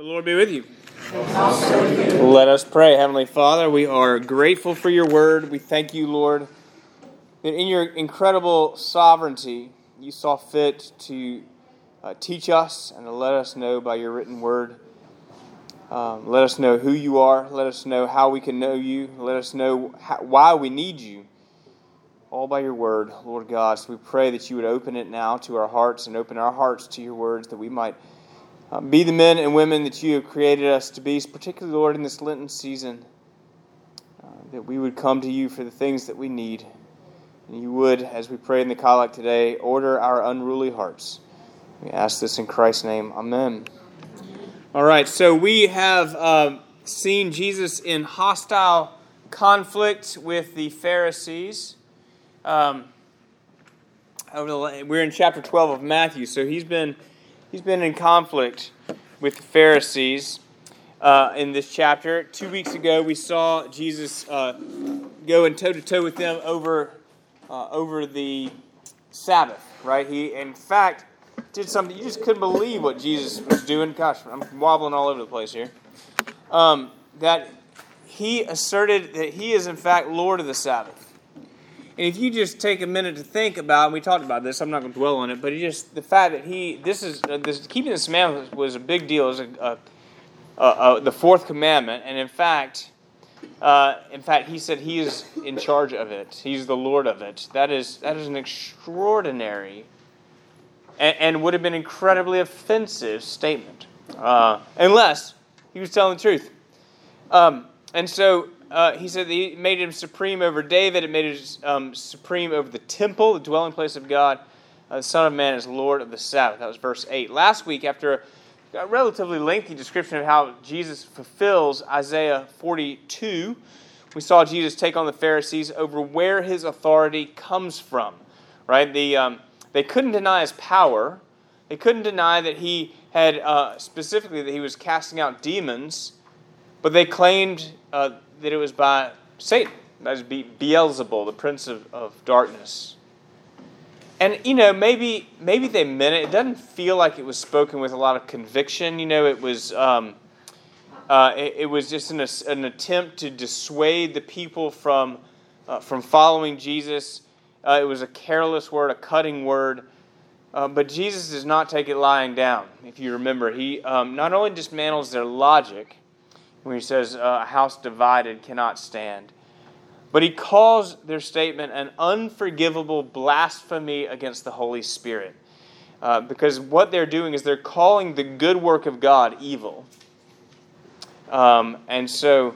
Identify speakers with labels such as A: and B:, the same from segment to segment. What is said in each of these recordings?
A: The Lord be with you. Let us pray. Heavenly Father, we are grateful for your word. We thank you, Lord, that in your incredible sovereignty, you saw fit to uh, teach us and to let us know by your written word. Um, let us know who you are. Let us know how we can know you. Let us know how, why we need you. All by your word, Lord God. So we pray that you would open it now to our hearts and open our hearts to your words that we might uh, be the men and women that you have created us to be, particularly, Lord, in this Lenten season. Uh, that we would come to you for the things that we need. And you would, as we pray in the collect today, order our unruly hearts. We ask this in Christ's name. Amen. All right, so we have uh, seen Jesus in hostile conflict with the Pharisees. Um, we're in chapter 12 of Matthew, so he's been he's been in conflict with the Pharisees uh, in this chapter. Two weeks ago, we saw Jesus uh, go and toe to toe with them over uh, over the Sabbath. Right? He, in fact, did something you just couldn't believe what Jesus was doing. Gosh, I'm wobbling all over the place here. Um, that he asserted that he is in fact Lord of the Sabbath. And if you just take a minute to think about, and we talked about this, I'm not going to dwell on it, but just the fact that he, this is, uh, this, keeping this commandment was a big deal. Was a, a, a, the fourth commandment, and in fact, uh, in fact, he said he is in charge of it. He's the Lord of it. That is that is an extraordinary, and, and would have been incredibly offensive statement, uh, unless he was telling the truth. Um, and so uh, he said he made him supreme over David. It made him um, supreme over the temple, the dwelling place of God. Uh, the Son of Man is Lord of the Sabbath. That was verse 8. Last week, after a relatively lengthy description of how Jesus fulfills Isaiah 42, we saw Jesus take on the Pharisees over where his authority comes from. Right? The, um, they couldn't deny his power. They couldn't deny that he had, uh, specifically, that he was casting out demons, but they claimed uh, that it was by Satan. That is Beelzebul, the prince of, of darkness. And you know, maybe maybe they meant it. It doesn't feel like it was spoken with a lot of conviction. You know, it was um, uh, it, it, was just an, an, attempt to dissuade the people from uh, from following Jesus. Uh, it was a careless word, a cutting word. Uh, but Jesus does not take it lying down. If you remember, he um, not only dismantles their logic, when he says a house divided cannot stand. But he calls their statement an unforgivable blasphemy against the Holy Spirit. Uh, because what they're doing is they're calling the good work of God evil. Um, and so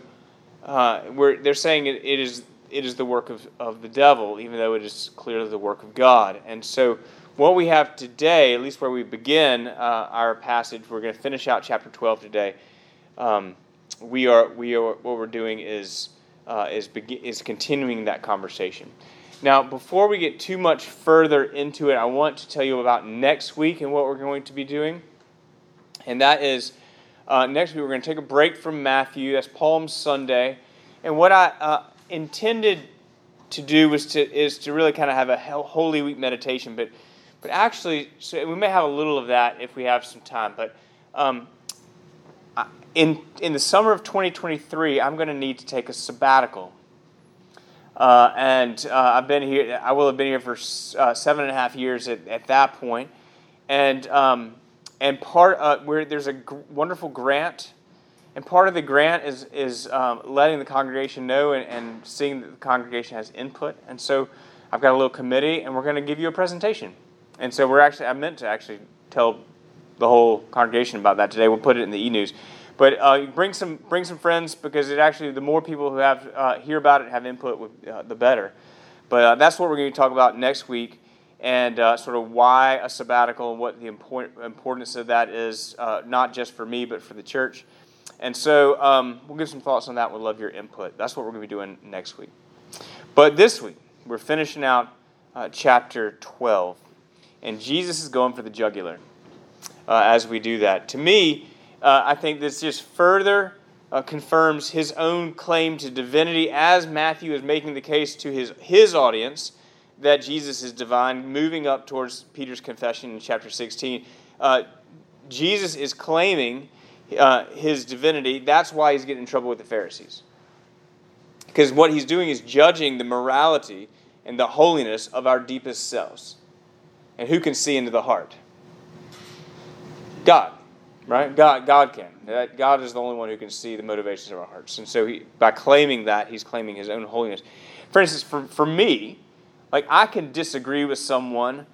A: uh, they're saying it, it, is, it is the work of, of the devil, even though it is clearly the work of God. And so what we have today, at least where we begin uh, our passage, we're going to finish out chapter 12 today. Um, we are we are what we're doing is uh, is begin, is continuing that conversation. Now, before we get too much further into it, I want to tell you about next week and what we're going to be doing, and that is uh, next week we're going to take a break from Matthew. That's Palm Sunday, and what I uh, intended to do was to is to really kind of have a Holy Week meditation, but but actually, so we may have a little of that if we have some time, but. Um, in, in the summer of 2023, I'm going to need to take a sabbatical. Uh, and uh, I've been here, I will have been here for uh, seven and a half years at, at that point. And, um, and part uh, where there's a g- wonderful grant, and part of the grant is, is um, letting the congregation know and, and seeing that the congregation has input. And so I've got a little committee, and we're going to give you a presentation. And so we're actually, I meant to actually tell the whole congregation about that today. We'll put it in the e news. But uh, bring some bring some friends because it actually the more people who have uh, hear about it have input, with, uh, the better. But uh, that's what we're going to talk about next week, and uh, sort of why a sabbatical and what the import, importance of that is, uh, not just for me but for the church. And so um, we'll give some thoughts on that. We'll love your input. That's what we're going to be doing next week. But this week we're finishing out chapter 12, and Jesus is going for the jugular as we do that. To me uh, I think this just further uh, confirms his own claim to divinity as Matthew is making the case to his, his audience that Jesus is divine, moving up towards Peter's confession in chapter 16. Uh, Jesus is claiming uh, his divinity, that's why he's getting in trouble with the Pharisees. Because what he's doing is judging the morality and the holiness of our deepest selves. And who can see into the heart? God, right? God, God can. God is the only one who can see the motivations of our hearts. And so, he, by claiming that, he's claiming his own holiness. For instance, for, for me, like I can disagree with someone,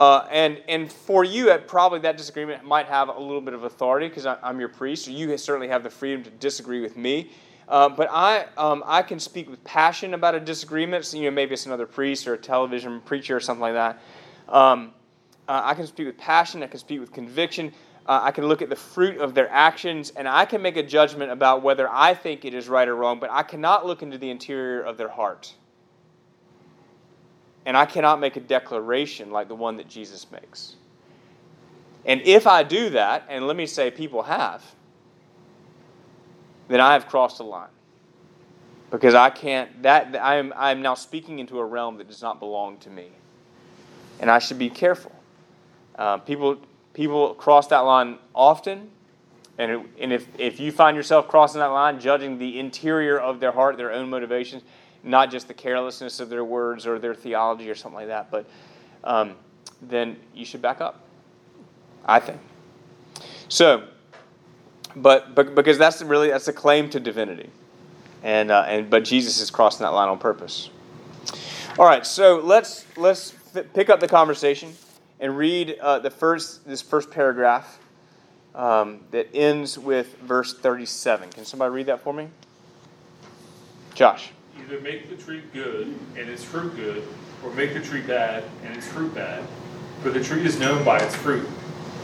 A: uh, and and for you, probably that disagreement might have a little bit of authority because I'm your priest. So you certainly have the freedom to disagree with me. Uh, but I, um, I can speak with passion about a disagreement. So, you know, maybe it's another priest or a television preacher or something like that. Um, uh, I can speak with passion. I can speak with conviction. Uh, I can look at the fruit of their actions, and I can make a judgment about whether I think it is right or wrong. But I cannot look into the interior of their heart, and I cannot make a declaration like the one that Jesus makes. And if I do that, and let me say people have then I have crossed the line. Because I can't, that, I am, I am now speaking into a realm that does not belong to me. And I should be careful. Uh, people, people cross that line often. And, it, and if, if you find yourself crossing that line, judging the interior of their heart, their own motivations, not just the carelessness of their words or their theology or something like that, but um, then you should back up. I think. So, but, but because that's really that's a claim to divinity, and uh, and but Jesus is crossing that line on purpose. All right, so let's let's pick up the conversation and read uh, the first this first paragraph um, that ends with verse thirty-seven. Can somebody read that for me? Josh.
B: Either make the tree good and its fruit good, or make the tree bad and its fruit bad. For the tree is known by its fruit.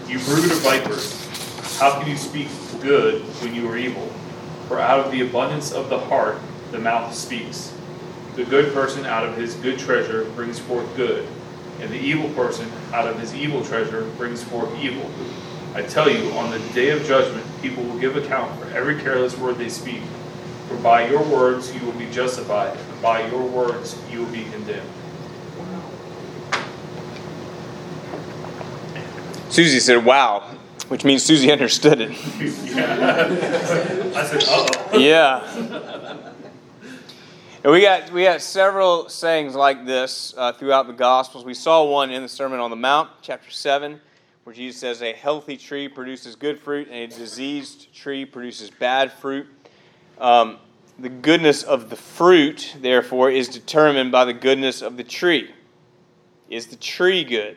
B: You brood of vipers, how can you speak good when you are evil? For out of the abundance of the heart the mouth speaks. The good person out of his good treasure brings forth good, and the evil person out of his evil treasure brings forth evil. I tell you, on the day of judgment, people will give account for every careless word they speak. For by your words you will be justified, and by your words you will be condemned.
A: Susie said, Wow, which means Susie understood it.
B: yeah. I said, oh.
A: Yeah. And we got we got several sayings like this uh, throughout the Gospels. We saw one in the Sermon on the Mount, chapter seven, where Jesus says, "A healthy tree produces good fruit, and a diseased tree produces bad fruit." Um, the goodness of the fruit, therefore, is determined by the goodness of the tree. Is the tree good?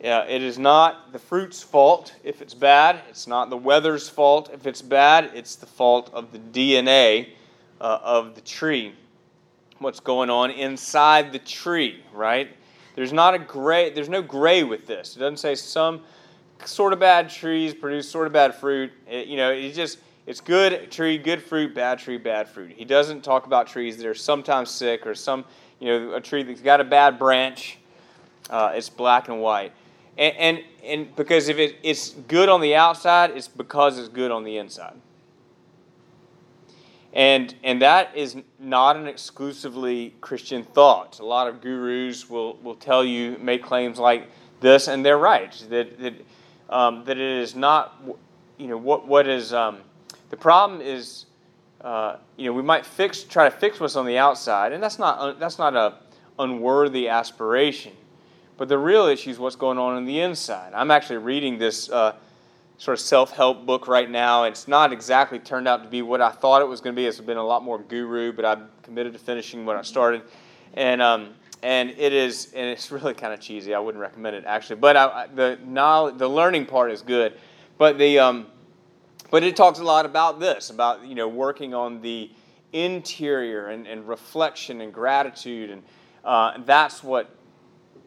A: Yeah, it is not the fruit's fault if it's bad. It's not the weather's fault if it's bad. It's the fault of the DNA uh, of the tree. What's going on inside the tree, right? There's not a gray. There's no gray with this. It doesn't say some sort of bad trees produce sort of bad fruit. It, you know, it's just it's good tree, good fruit, bad tree, bad fruit. He doesn't talk about trees that are sometimes sick or some, you know, a tree that's got a bad branch. Uh, it's black and white. And, and, and because if it, it's good on the outside, it's because it's good on the inside. And, and that is not an exclusively Christian thought. A lot of gurus will, will tell you, make claims like this, and they're right. That, that, um, that it is not, you know, what, what is, um, the problem is, uh, you know, we might fix, try to fix what's on the outside, and that's not, that's not a unworthy aspiration. But the real issue is what's going on in the inside. I'm actually reading this uh, sort of self help book right now. It's not exactly turned out to be what I thought it was going to be. It's been a lot more guru, but I'm committed to finishing what I started. And, um, and it is, and it's really kind of cheesy. I wouldn't recommend it actually, but I, the knowledge, the learning part is good. But the, um, but it talks a lot about this, about you know working on the interior and, and reflection and gratitude, and uh, that's what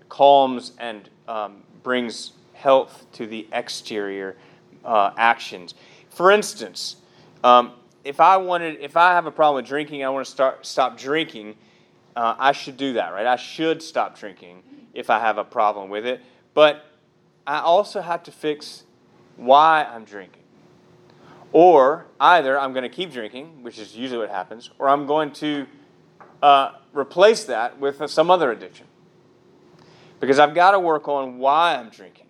A: calms and um, brings health to the exterior uh, actions. For instance, um, if I wanted, if I have a problem with drinking, I want to start stop drinking. Uh, I should do that, right? I should stop drinking if I have a problem with it. But I also have to fix why I'm drinking. Or either I'm going to keep drinking, which is usually what happens, or I'm going to uh, replace that with some other addiction because I've got to work on why I'm drinking.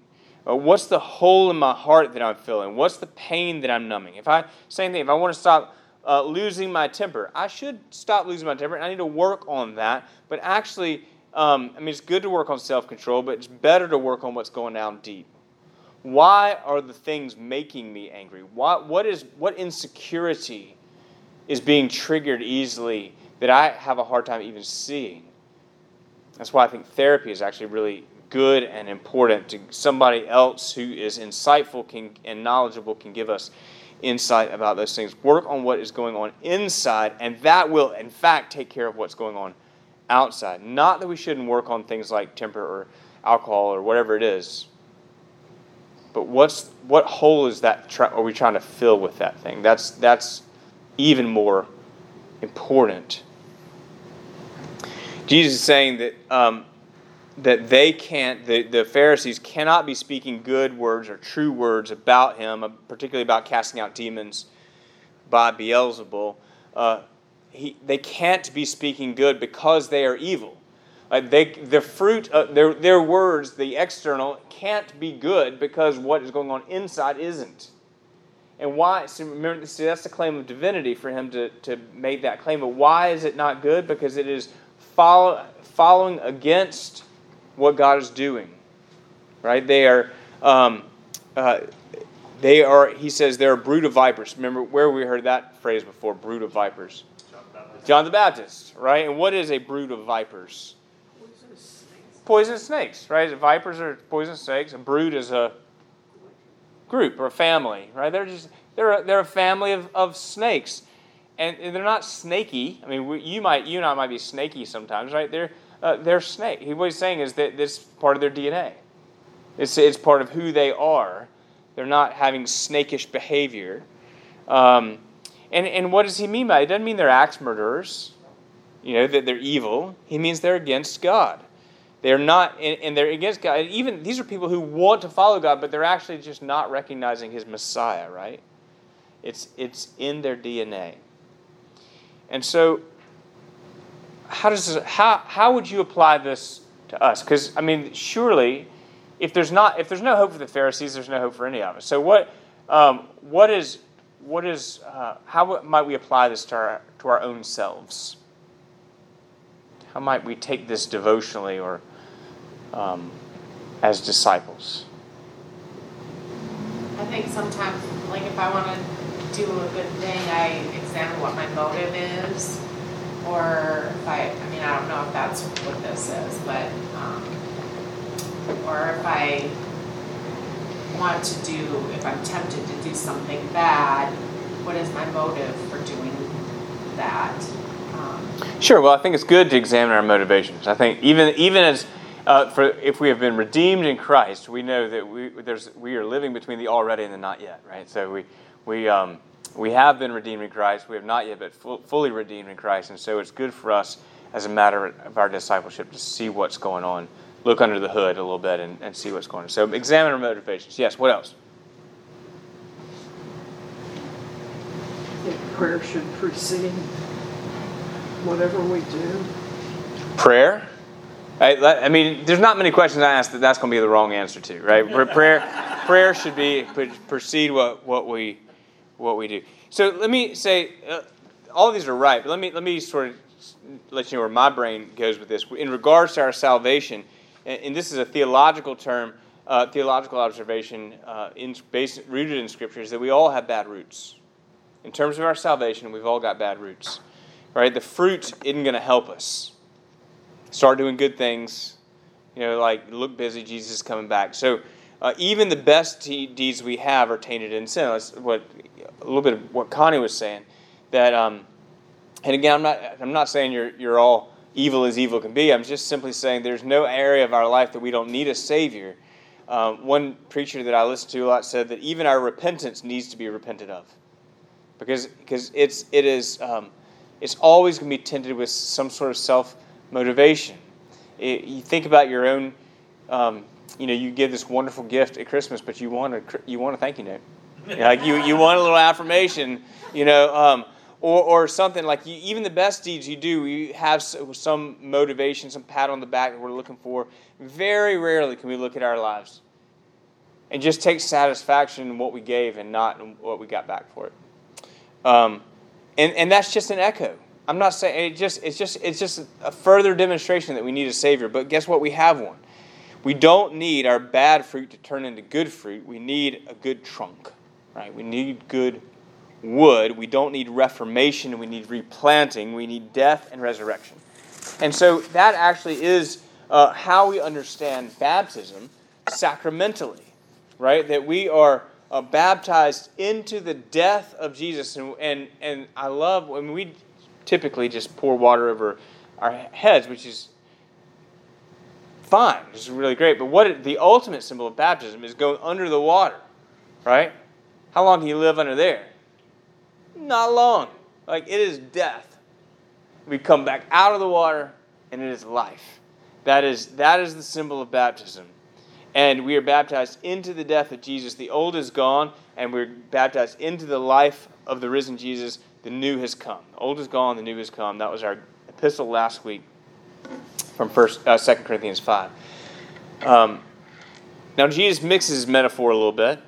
A: Uh, what's the hole in my heart that I'm feeling? What's the pain that I'm numbing? If I same thing, if I want to stop uh, losing my temper, I should stop losing my temper, and I need to work on that. But actually, um, I mean, it's good to work on self control, but it's better to work on what's going down deep. Why are the things making me angry? What, what is what insecurity is being triggered easily that I have a hard time even seeing? That's why I think therapy is actually really good and important to somebody else who is insightful can, and knowledgeable can give us insight about those things. Work on what is going on inside, and that will, in fact, take care of what's going on outside. Not that we shouldn't work on things like temper or alcohol or whatever it is, but what's what hole is that? Are we trying to fill with that thing? That's that's even more important. Jesus is saying that um, that they can't, the, the Pharisees cannot be speaking good words or true words about him, uh, particularly about casting out demons by Beelzebul. Uh, he, they can't be speaking good because they are evil. Like they, the fruit, of their, their words, the external, can't be good because what is going on inside isn't. And why? See, remember, see, that's the claim of divinity for him to, to make that claim. But why is it not good? Because it is follow, following against what God is doing. Right? They are, um, uh, they are. He says they're a brood of vipers. Remember where we heard that phrase before? Brood of vipers. John the Baptist, right? And what is a brood of vipers? Poisonous snakes. Poisonous snakes, right? Vipers are poisonous snakes. A brood is a group or a family, right? They're just they're a, they're a family of, of snakes, and they're not snaky. I mean, we, you might you and I might be snaky sometimes, right? They're uh, they're snake. What he's saying is that this is part of their DNA. It's, it's part of who they are. They're not having snakish behavior. Um, and, and what does he mean by it? It doesn't mean they're axe murderers, you know, that they're evil. He means they're against God. They're not, and they're against God. Even these are people who want to follow God, but they're actually just not recognizing His Messiah, right? It's it's in their DNA. And so how does how how would you apply this to us? Because I mean, surely, if there's not if there's no hope for the Pharisees, there's no hope for any of us. So what um, what is what is uh, how might we apply this to our to our own selves? How might we take this devotionally or um, as disciples?
C: I think sometimes, like if I want to do a good thing, I examine what my motive is or if I, I mean, I don't know if that's what this is, but, um, or if I want to do, if I'm tempted to do something bad, what is my motive for doing that? Um,
A: sure. Well, I think it's good to examine our motivations. I think even even as uh, for if we have been redeemed in Christ, we know that we there's we are living between the already and the not yet, right? So we we um, we have been redeemed in Christ. We have not yet been fully redeemed in Christ. And so it's good for us as a matter of our discipleship to see what's going on, look under the hood a little bit and, and see what's going on. So examine our motivations. Yes, what else?
D: Prayer should precede whatever we do.
A: Prayer? I, I mean, there's not many questions I ask that that's going to be the wrong answer to, right? prayer, prayer should be precede what, what we what we do. So let me say, uh, all of these are right, but let me let me sort of let you know where my brain goes with this. In regards to our salvation, and, and this is a theological term, uh, theological observation uh, in, based, rooted in Scripture, is that we all have bad roots. In terms of our salvation, we've all got bad roots. Right? The fruit isn't going to help us. Start doing good things. You know, like look busy, Jesus is coming back. So uh, even the best deeds we have are tainted in sin. That's what a little bit of what Connie was saying. That, um, and again, I'm not, I'm not saying you're, you're all evil as evil can be. I'm just simply saying there's no area of our life that we don't need a Savior. Um, one preacher that I listen to a lot said that even our repentance needs to be repented of, because because it's it is um, it's always going to be tinted with some sort of self motivation. you think about your own. Um, you know, you give this wonderful gift at Christmas, but you want a you want a thank you note like you, you want a little affirmation, you know, um, or, or something like you, even the best deeds you do, you have some motivation, some pat on the back that we're looking for. Very rarely can we look at our lives and just take satisfaction in what we gave and not in what we got back for it. Um, and, and that's just an echo. I'm not saying it just it's just it's just a further demonstration that we need a savior. But guess what? We have one. We don't need our bad fruit to turn into good fruit. We need a good trunk, right? We need good wood. We don't need reformation. We need replanting. We need death and resurrection. And so that actually is uh, how we understand baptism sacramentally, right? That we are uh, baptized into the death of Jesus. And, and, and I love when we typically just pour water over our heads, which is fine, which is really great. But what it, the ultimate symbol of baptism is going under the water, right? How long can you live under there? Not long. Like it is death. We come back out of the water, and it is life. That is that is the symbol of baptism. And we are baptized into the death of Jesus. The old is gone, and we're baptized into the life of the risen Jesus. The new has come. The old is gone, the new has come. That was our epistle last week from first uh, 2 Corinthians 5. Um, now, Jesus mixes his metaphor a little bit.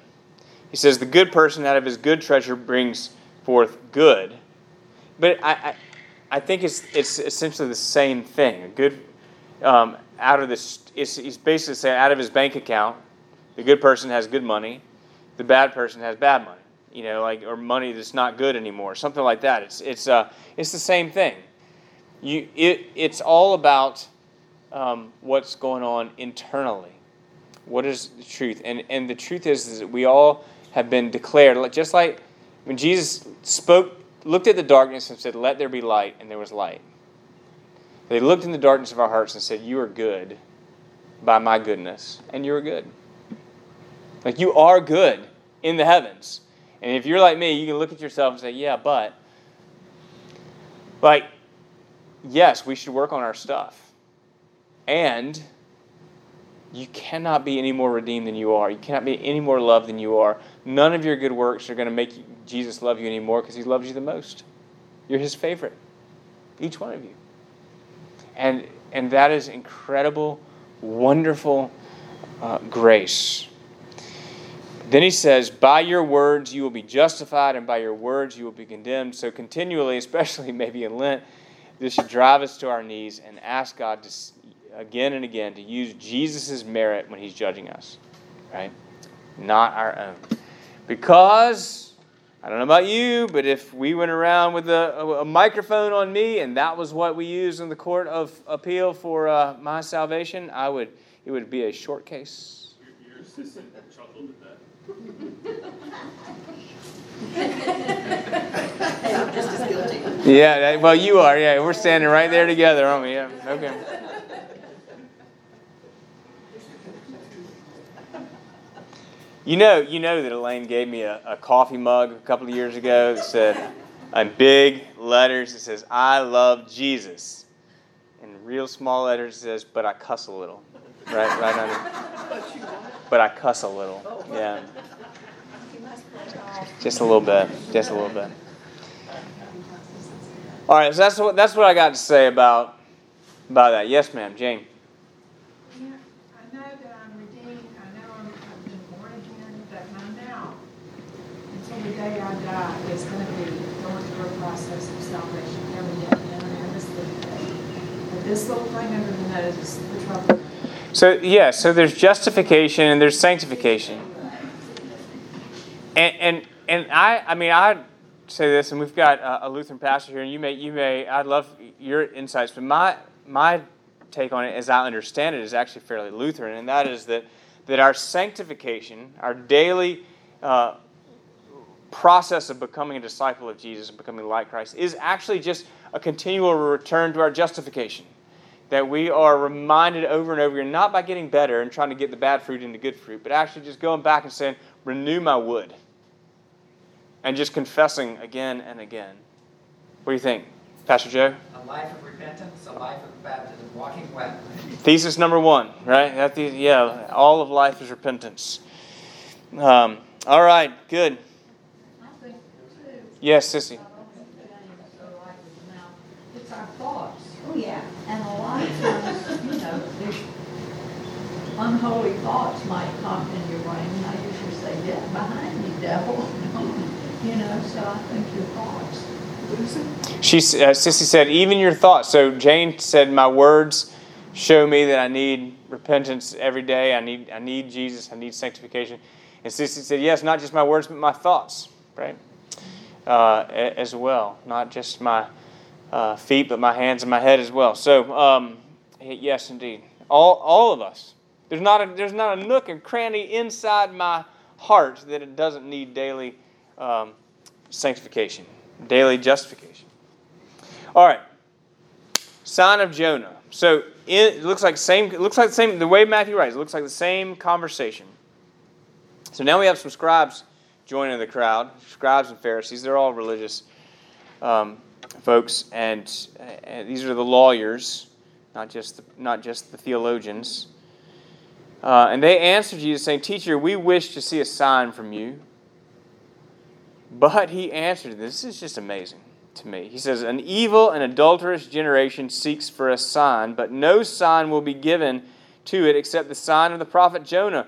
A: He says, The good person out of his good treasure brings forth good. But I, I, I think it's, it's essentially the same thing. A good, um, out of this, he's basically saying, out of his bank account, the good person has good money, the bad person has bad money. You know, like or money that's not good anymore, something like that. It's it's uh it's the same thing. You it it's all about um, what's going on internally. What is the truth? And and the truth is, is that we all have been declared just like when Jesus spoke, looked at the darkness and said, "Let there be light," and there was light. They looked in the darkness of our hearts and said, You are good by my goodness, and you are good. Like you are good in the heavens. And if you're like me, you can look at yourself and say, Yeah, but. Like, yes, we should work on our stuff. And you cannot be any more redeemed than you are. You cannot be any more loved than you are. None of your good works are going to make Jesus love you anymore because he loves you the most. You're his favorite. Each one of you. And, and that is incredible, wonderful uh, grace. Then he says, By your words you will be justified, and by your words you will be condemned. So, continually, especially maybe in Lent, this should drive us to our knees and ask God to, again and again to use Jesus' merit when he's judging us, right? Not our own. Because I don't know about you, but if we went around with a, a, microphone on me and that was what we used in the court of appeal for uh, my salvation, I would it would be a short case.
B: Your, your assistant chuckled
E: at that. just as guilty.
A: Yeah, well, you are. Yeah, we're standing right there together, aren't we? Yeah, okay. You know, you know that Elaine gave me a, a coffee mug a couple of years ago that said, in big letters, it says, I love Jesus. In real small letters, it says, but I cuss a little. Right, right under. But I cuss a little. Yeah. Just a little bit. Just a little bit. All right, so that's what that's what I got to say about about that. Yes, ma'am, Jane.
F: the day I die is going to be going through a process of salvation every day, and this little thing. But this little under the trouble.
A: So yeah, so there's justification and there's sanctification. And and and I I mean I say this, and we've got a Lutheran pastor here, and you may you may I'd love your insights, but my my take on it, as I understand it, is actually fairly Lutheran, and that is that that our sanctification, our daily uh, process of becoming a disciple of Jesus and becoming like Christ is actually just a continual return to our justification. That we are reminded over and over again, not by getting better and trying to get the bad fruit into good fruit, but actually just going back and saying, renew my wood. And just confessing again and again. What do you think, Pastor Joe?
E: A life of repentance, a life of baptism, walking wet.
A: Thesis number one, right? That the, yeah, all of life is repentance. Um, all right, good. Yes, Sissy.
G: Unholy thoughts might come in your brain, and I usually say, get behind me, devil. you know, so I think your thoughts.
A: She, uh, Sissy said, even your thoughts. So Jane said, my words show me that I need repentance every day. I need, I need Jesus. I need sanctification. And Sissy said, yes, not just my words, but my thoughts, right? Uh, as well, not just my uh, feet, but my hands and my head as well. So, um, yes, indeed. All, all of us. There's not, a, there's not a nook and cranny inside my heart that it doesn't need daily um, sanctification daily justification. All right, sign of Jonah. So it looks like same. Looks like the same. The way Matthew writes, it looks like the same conversation. So now we have some scribes joining the crowd. Scribes and Pharisees. They're all religious um, folks, and, and, these are the lawyers, not just the, not just the theologians. Uh, and they answered Jesus, saying, "Teacher, we wish to see a sign from you." But he answered, This is just amazing to me. He says, An evil and adulterous generation seeks for a sign, but no sign will be given to it except the sign of the prophet Jonah.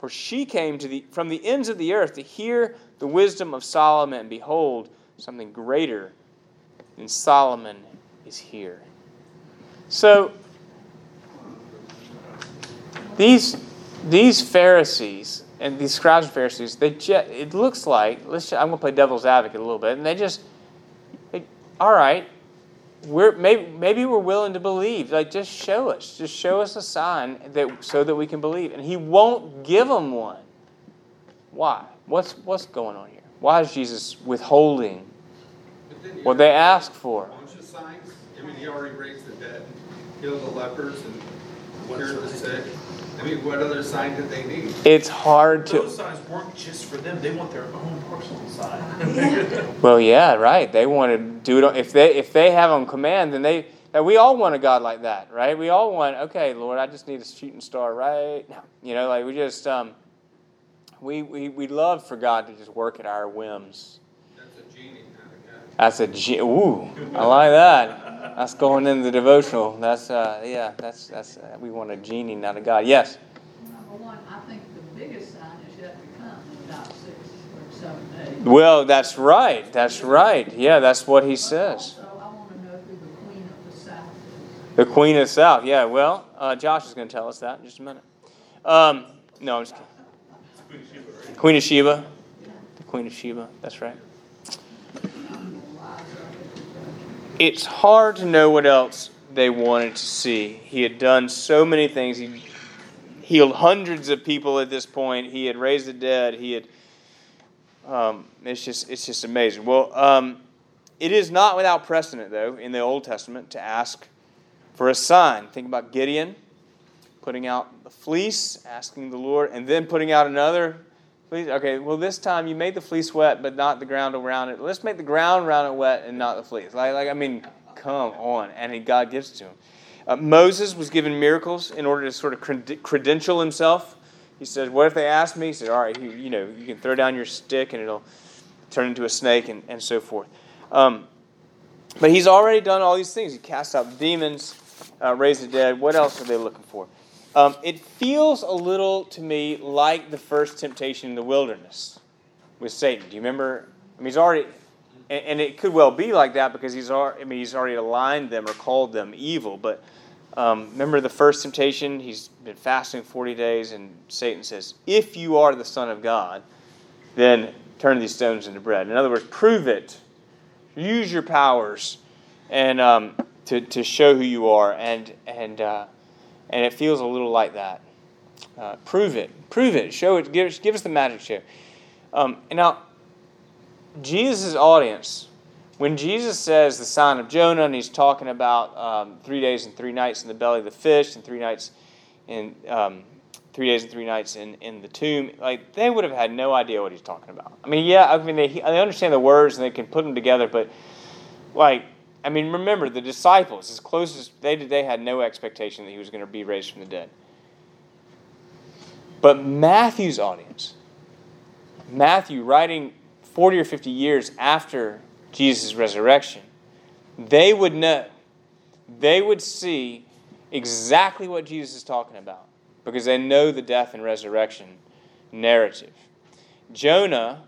A: for she came to the, from the ends of the earth to hear the wisdom of Solomon. And behold, something greater than Solomon is here. So, these, these Pharisees and these scribes and Pharisees, they just, it looks like, let's I'm going to play devil's advocate a little bit, and they just, they, all right, we're maybe maybe we're willing to believe. Like just show us, just show us a sign that so that we can believe. And he won't give them one. Why? What's what's going on here? Why is Jesus withholding what they ask for?
H: I mean, he already raised the dead, healed the lepers, and cured the sick. I mean, what other sign did they need?
A: It's hard to.
B: Those signs weren't just for them. They want their own personal sign.
A: well, yeah, right. They want to do it. If they if they have on command, then they. We all want a God like that, right? We all want. Okay, Lord, I just need a shooting star right now. You know, like we just um, we we we love for God to just work at our whims.
H: That's a genie, not a God.
A: That's a ge- ooh, I like that. That's going in the devotional. That's uh, yeah. That's that's uh, we want a genie, not a God. Yes.
G: Number one, I think the biggest sign is yet to come in about six or seven days.
A: Well, that's right. That's right. Yeah, that's what he says.
G: So I want to know who the queen of the south is.
A: The Queen of the South. Yeah. Well, uh, Josh is going to tell us that in just a minute. Um, no, I'm just kidding. Queen of Sheba. The Queen of Sheba. That's right. It's hard to know what else they wanted to see. He had done so many things. He healed hundreds of people at this point. He had raised the dead. He had. Um, it's just it's just amazing. Well, um, it is not without precedent though in the Old Testament to ask for a sign. Think about Gideon putting out the fleece, asking the Lord, and then putting out another Okay, well this time you made the fleece wet, but not the ground around it. Let's make the ground around it wet and not the fleece. Like, like I mean, come on, and he, God gives to him. Uh, Moses was given miracles in order to sort of cred- credential himself. He said, "What if they ask me?" He said, "All right, you, you know, you can throw down your stick and it'll turn into a snake and, and so forth." Um, but he's already done all these things. He cast out demons, uh, raised the dead. What else are they looking for? Um, it feels a little to me like the first temptation in the wilderness with Satan. Do you remember? I mean, he's already, and, and it could well be like that because he's already, I mean, he's already aligned them or called them evil. But um, remember the first temptation? He's been fasting 40 days, and Satan says, If you are the Son of God, then turn these stones into bread. In other words, prove it. Use your powers and um, to, to show who you are. And, and, uh, and it feels a little like that. Uh, prove it. Prove it. Show it. Give, give us the magic show. Um, and now, Jesus' audience, when Jesus says the sign of Jonah, and he's talking about um, three days and three nights in the belly of the fish, and three nights in um, three days and three nights in, in the tomb, like they would have had no idea what he's talking about. I mean, yeah, I mean they, they understand the words and they can put them together, but like I mean, remember the disciples, as close as they they had no expectation that he was going to be raised from the dead. But Matthew's audience, Matthew writing 40 or 50 years after Jesus' resurrection, they would know, they would see exactly what Jesus is talking about because they know the death and resurrection narrative. Jonah,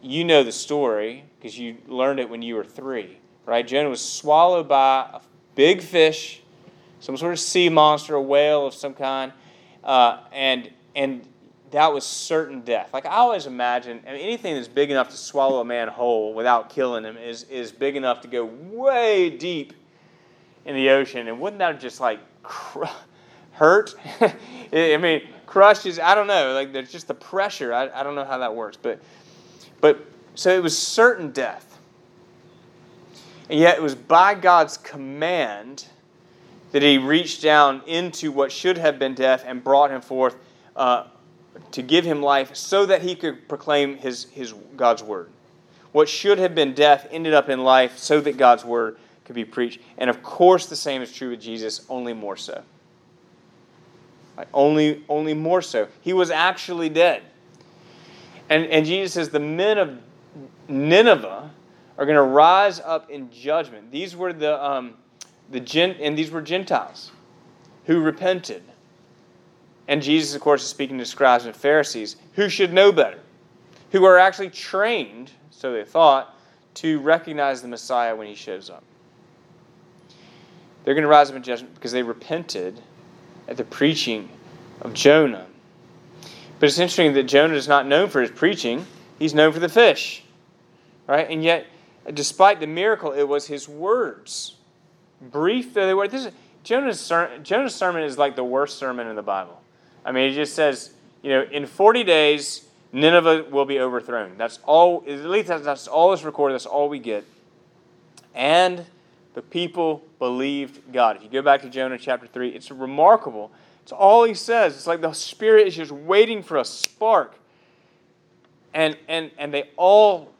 A: you know the story because you learned it when you were three, right? Jonah was swallowed by a big fish, some sort of sea monster, a whale of some kind, uh, and and that was certain death. Like I always imagine, I mean, anything that's big enough to swallow a man whole without killing him is is big enough to go way deep in the ocean. And wouldn't that just like cr- hurt? I mean, crushes. I don't know. Like there's just the pressure. I, I don't know how that works, but but so it was certain death. And yet it was by God's command that he reached down into what should have been death and brought him forth uh, to give him life so that he could proclaim his, his God's word. What should have been death ended up in life so that God's word could be preached. And of course, the same is true with Jesus, only more so. Like only, only more so. He was actually dead. And, and Jesus says the men of Nineveh are going to rise up in judgment. These were the, um, the Gent, and these were Gentiles who repented. And Jesus, of course, is speaking to scribes and Pharisees who should know better, who are actually trained, so they thought, to recognize the Messiah when he shows up. They're going to rise up in judgment because they repented at the preaching of Jonah. But it's interesting that Jonah is not known for his preaching, he's known for the fish. Right? And yet, despite the miracle, it was his words. Brief though they were. This is, Jonah's, Jonah's sermon is like the worst sermon in the Bible. I mean, it just says, you know, in 40 days, Nineveh will be overthrown. That's all, at least that's, that's all that's recorded, that's all we get. And the people believed God. If you go back to Jonah chapter 3, it's remarkable. It's all he says. It's like the Spirit is just waiting for a spark. And, and, and they all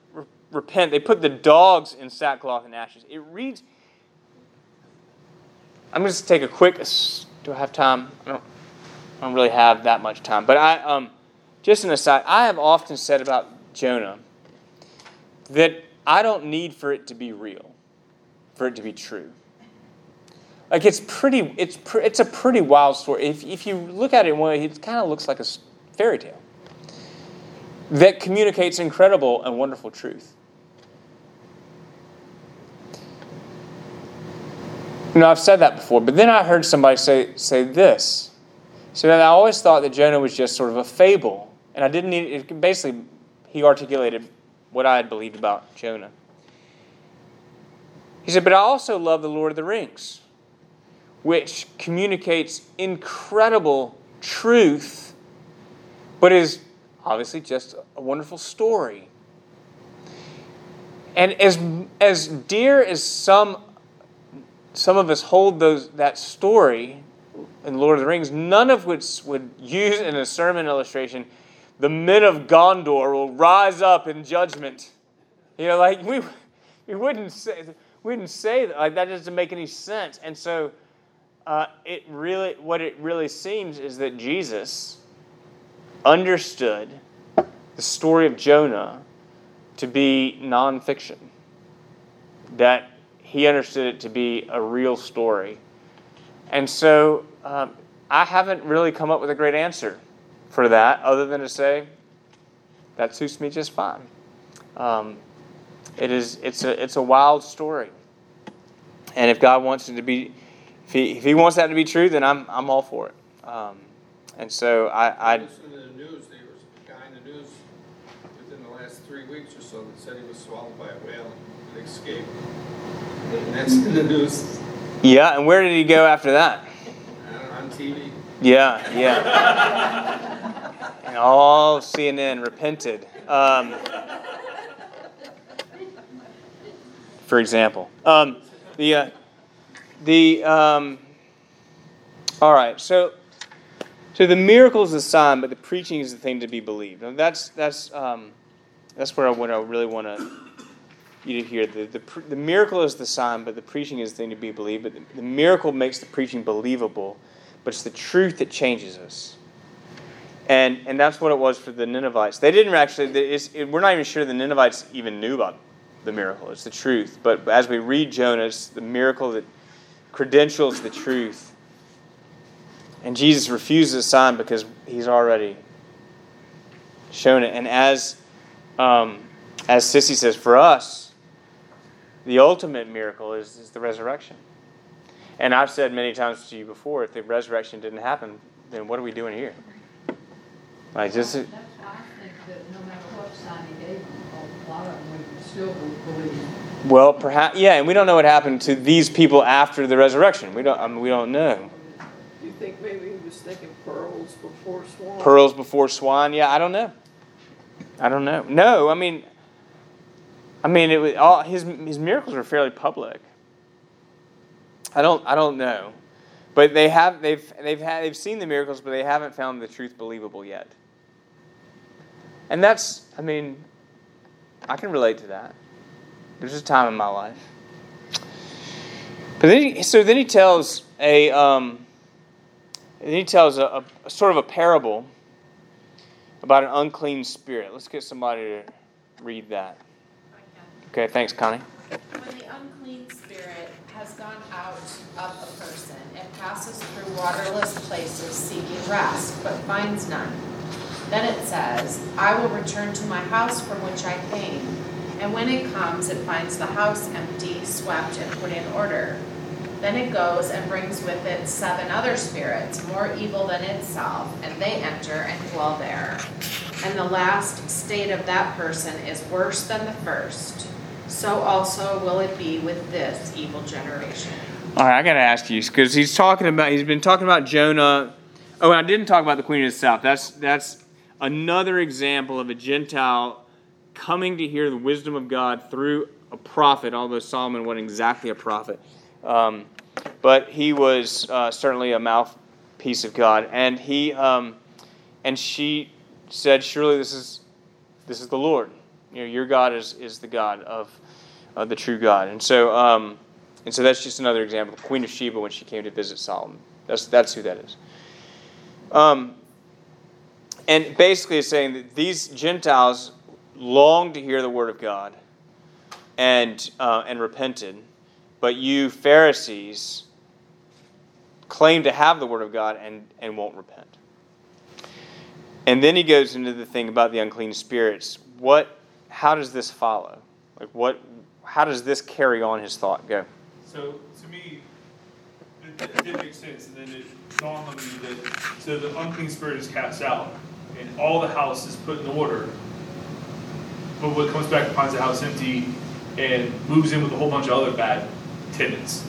A: repent. They put the dogs in sackcloth and ashes. It reads. I'm going to take a quick. Do I have time? I don't, I don't really have that much time. But I, um, just an aside, I have often said about Jonah that I don't need for it to be real, for it to be true. Like it's pretty, it's it's a pretty wild story. If if you look at it one way, it kind of looks like a fairy tale that communicates incredible and wonderful truth. You know, I've said that before, but then I heard somebody say say this. So I always thought that Jonah was just sort of a fable, and I didn't need. It, basically, he articulated what I had believed about Jonah. He said, "But I also love the Lord of the Rings." which communicates incredible truth, but is obviously just a wonderful story. And as, as dear as some, some of us hold those, that story in Lord of the Rings, none of which would use in a sermon illustration, the men of Gondor will rise up in judgment. You know, like we, we wouldn't say, we wouldn't say that. Like that doesn't make any sense. And so uh, it really, what it really seems is that Jesus understood the story of Jonah to be nonfiction. That he understood it to be a real story. And so um, I haven't really come up with a great answer for that other than to say that suits me just fine. Um, it is, it's, a, it's a wild story. And if God wants it to be if he, if he wants that to be true, then I'm, I'm all for it. Um, and so I, I.
H: In the news, there was a guy in the news within the last three weeks or so that said he was swallowed by a whale and escaped. That's in the news.
A: Yeah, and where did he go after that?
H: Uh, on TV.
A: Yeah, yeah. and all CNN repented. Um, for example, um, the. Uh, the um, all right, so so the miracle is the sign, but the preaching is the thing to be believed. And that's that's um, that's where I, what I really want to you to hear. The, the, the miracle is the sign, but the preaching is the thing to be believed. But the, the miracle makes the preaching believable, but it's the truth that changes us. And, and that's what it was for the Ninevites. They didn't actually, it, we're not even sure the Ninevites even knew about the miracle. It's the truth. But as we read Jonah, it's the miracle that credentials the truth. And Jesus refuses a sign because he's already shown it. And as, um, as Sissy says, for us, the ultimate miracle is, is the resurrection. And I've said many times to you before, if the resurrection didn't happen, then what are we doing here? Like just.
G: That's I think that no matter what sign he gave a lot of them still believe.
A: Well, perhaps yeah, and we don't know what happened to these people after the resurrection. We don't. I mean, we don't know.
D: Do you think maybe he was thinking pearls before swine?
A: Pearls before swine? Yeah, I don't know. I don't know. No, I mean, I mean, it was all his his miracles were fairly public. I don't. I don't know, but they have. They've they've had they've seen the miracles, but they haven't found the truth believable yet. And that's. I mean, I can relate to that. There's a time in my life. But then, he, so then he tells a, um, then he tells a, a, a, sort of a parable about an unclean spirit. Let's get somebody to read that. Okay, thanks, Connie.
C: When the unclean spirit has gone out of a person, it passes through waterless places seeking rest, but finds none. Then it says, I will return to my house from which I came. And when it comes, it finds the house empty, swept, and put in order. Then it goes and brings with it seven other spirits, more evil than itself, and they enter and dwell there. And the last state of that person is worse than the first. So also will it be with this evil generation.
A: All right, I got to ask you because he's talking about he's been talking about Jonah. Oh, and I didn't talk about the Queen of the South. That's that's another example of a Gentile coming to hear the wisdom of God through a prophet, although Solomon wasn't exactly a prophet. Um, but he was uh, certainly a mouthpiece of God, and he um, and she said, "Surely this is this is the Lord. You know, your God is is the God of uh, the true God." And so, um, and so that's just another example. Queen of Sheba when she came to visit Solomon. That's that's who that is. Um, and basically, it's saying that these Gentiles longed to hear the word of God and, uh, and repented, but you Pharisees claim to have the word of God and, and won't repent. And then he goes into the thing about the unclean spirits. What, how does this follow? Like what, how does this carry on his thought? Go.
B: So to me, it, did make sense, and then it dawned on me that so the unclean spirit is cast out, and all the house is put in order, but what comes back finds the house empty and moves in with a whole bunch of other bad tenants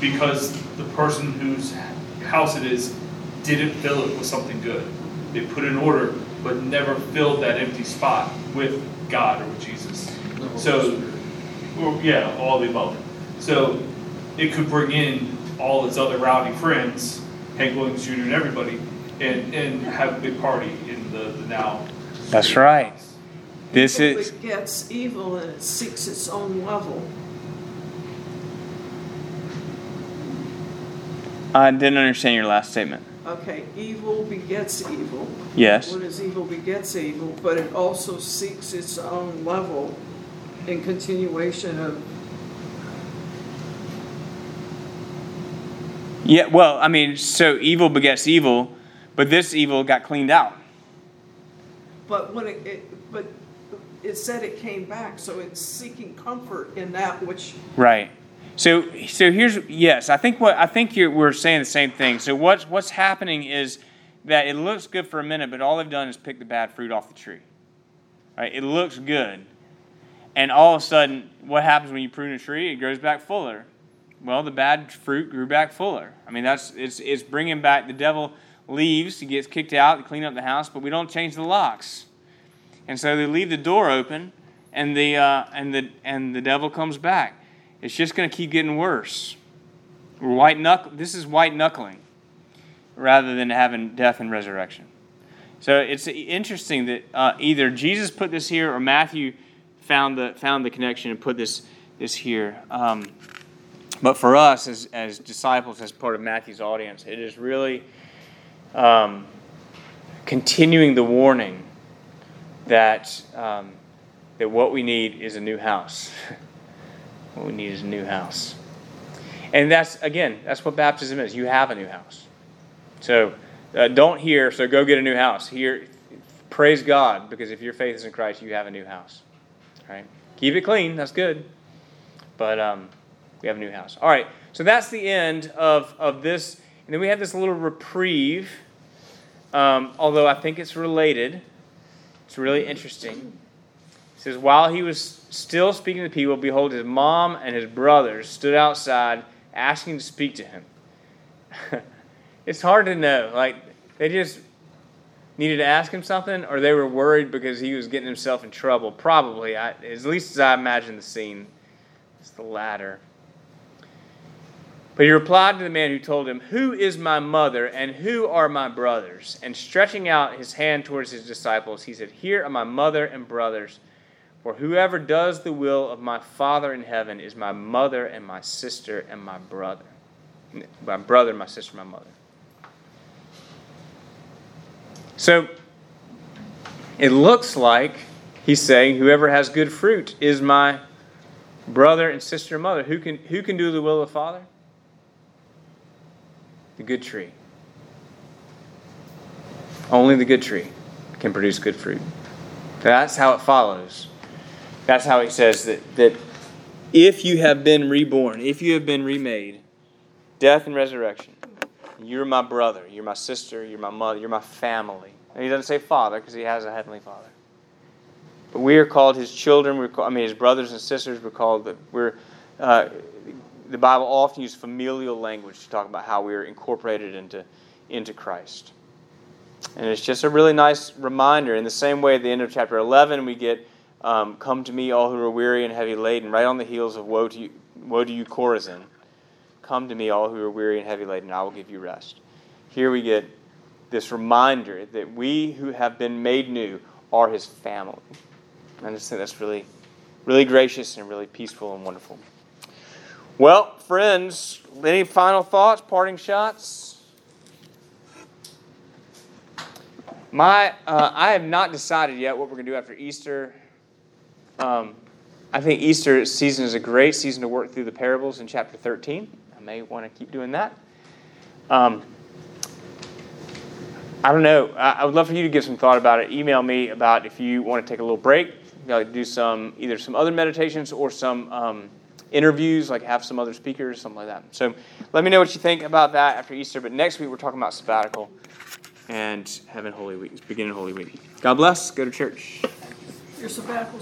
B: because the person whose house it is didn't fill it with something good. They put in order, but never filled that empty spot with God or with Jesus. So, or, yeah, all the above. So, it could bring in all its other rowdy friends, Hank Williams Jr. and everybody, and, and have a big party in the, the now.
A: That's right. This
D: Evil
A: is
D: gets evil and it seeks its own level.
A: I didn't understand your last statement.
D: Okay, evil begets evil.
A: Yes.
D: What is evil begets evil, but it also seeks its own level in continuation of
A: Yeah, well, I mean, so evil begets evil, but this evil got cleaned out.
D: But when it, it, but it said it came back, so it's seeking comfort in that which.
A: Right. So, so here's yes. I think what I think we're saying the same thing. So what's what's happening is that it looks good for a minute, but all they've done is pick the bad fruit off the tree. Right? It looks good, and all of a sudden, what happens when you prune a tree? It grows back fuller. Well, the bad fruit grew back fuller. I mean, that's it's it's bringing back the devil leaves. He gets kicked out to clean up the house, but we don't change the locks, and so they leave the door open, and the uh, and the and the devil comes back. It's just going to keep getting worse. White knuckle. This is white knuckling, rather than having death and resurrection. So it's interesting that uh, either Jesus put this here or Matthew found the found the connection and put this this here. Um, but for us as as disciples, as part of Matthew's audience, it is really um, continuing the warning that um, that what we need is a new house. what we need is a new house, and that's again that's what baptism is. You have a new house, so uh, don't hear. So go get a new house. Here, praise God because if your faith is in Christ, you have a new house. Right? Keep it clean. That's good, but um, we have a new house. All right. So that's the end of of this, and then we have this little reprieve. Um, although I think it's related. It's really interesting. It says, While he was still speaking to the people, behold, his mom and his brothers stood outside asking to speak to him. it's hard to know. Like, they just needed to ask him something, or they were worried because he was getting himself in trouble. Probably, I, at least as I imagine the scene. It's the latter. But he replied to the man who told him, Who is my mother and who are my brothers? And stretching out his hand towards his disciples, he said, Here are my mother and brothers. For whoever does the will of my Father in heaven is my mother and my sister and my brother. My brother, my sister, my mother. So it looks like he's saying, Whoever has good fruit is my brother and sister and mother. Who can, who can do the will of the Father? The good tree. Only the good tree can produce good fruit. That's how it follows. That's how he says that, that if you have been reborn, if you have been remade, death and resurrection, you're my brother, you're my sister, you're my mother, you're my family. And he doesn't say father because he has a heavenly father. But we are called his children. We're called, I mean, his brothers and sisters. We're called. The, we're. Uh, the Bible often uses familial language to talk about how we are incorporated into into Christ. And it's just a really nice reminder. In the same way, at the end of chapter 11, we get, um, Come to me, all who are weary and heavy laden, right on the heels of Woe to you, woe to you Chorazin. Come to me, all who are weary and heavy laden, and I will give you rest. Here we get this reminder that we who have been made new are his family. I just think that's really, really gracious and really peaceful and wonderful. Well, friends, any final thoughts, parting shots? My, uh, I have not decided yet what we're going to do after Easter. Um, I think Easter season is a great season to work through the parables in chapter 13. I may want to keep doing that. Um, I don't know. I, would love for you to give some thought about it. Email me about if you want to take a little break, do some either some other meditations or some um, interviews, like have some other speakers, something like that. So let me know what you think about that after Easter. But next week we're talking about sabbatical and having Holy Week, beginning Holy Week. God bless. Go to church.
D: Your sabbatical